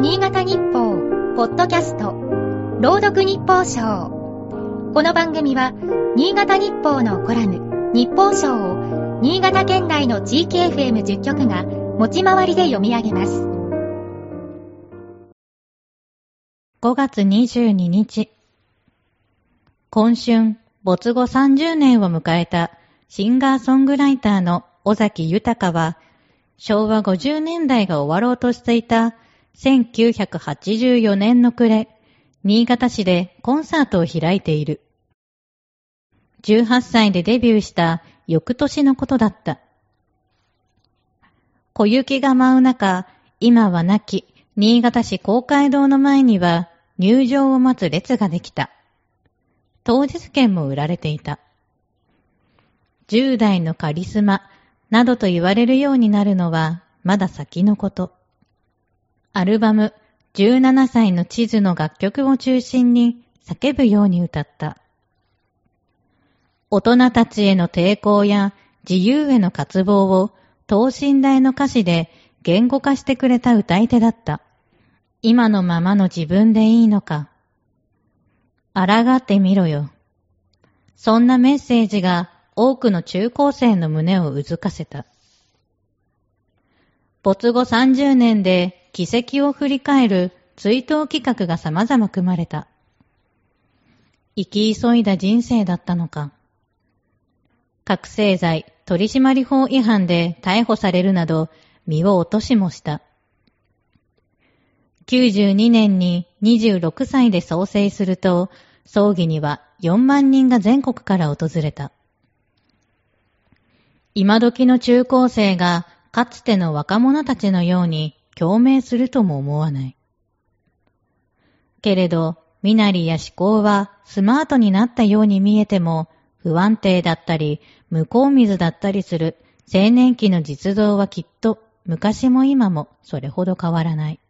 新潟日報、ポッドキャスト、朗読日報賞。この番組は、新潟日報のコラム、日報賞を、新潟県内の地域 FM10 局が、持ち回りで読み上げます。5月22日、今春、没後30年を迎えたシンガーソングライターの尾崎豊は、昭和50年代が終わろうとしていた1984年の暮れ、新潟市でコンサートを開いている。18歳でデビューした翌年のことだった。小雪が舞う中、今は亡き新潟市公会堂の前には入場を待つ列ができた。当日券も売られていた。10代のカリスマなどと言われるようになるのはまだ先のこと。アルバム17歳の地図の楽曲を中心に叫ぶように歌った。大人たちへの抵抗や自由への渇望を等身大の歌詞で言語化してくれた歌い手だった。今のままの自分でいいのか。抗ってみろよ。そんなメッセージが多くの中高生の胸をうずかせた。没後30年で奇跡を振り返る追悼企画が様々組まれた。生き急いだ人生だったのか。覚醒剤取締法違反で逮捕されるなど身を落としもした。92年に26歳で創生すると、葬儀には4万人が全国から訪れた。今時の中高生がかつての若者たちのように共鳴するとも思わない。けれど、身なりや思考はスマートになったように見えても、不安定だったり、向こう水だったりする青年期の実像はきっと昔も今もそれほど変わらない。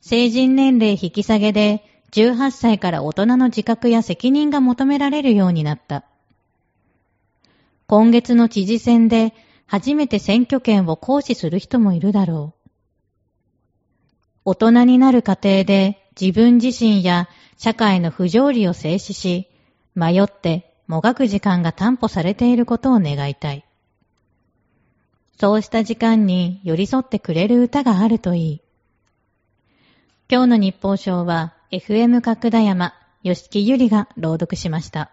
成人年齢引き下げで18歳から大人の自覚や責任が求められるようになった。今月の知事選で初めて選挙権を行使する人もいるだろう。大人になる過程で自分自身や社会の不条理を静止し、迷ってもがく時間が担保されていることを願いたい。そうした時間に寄り添ってくれる歌があるといい。今日の日報賞は FM 角田山、吉木ゆりが朗読しました。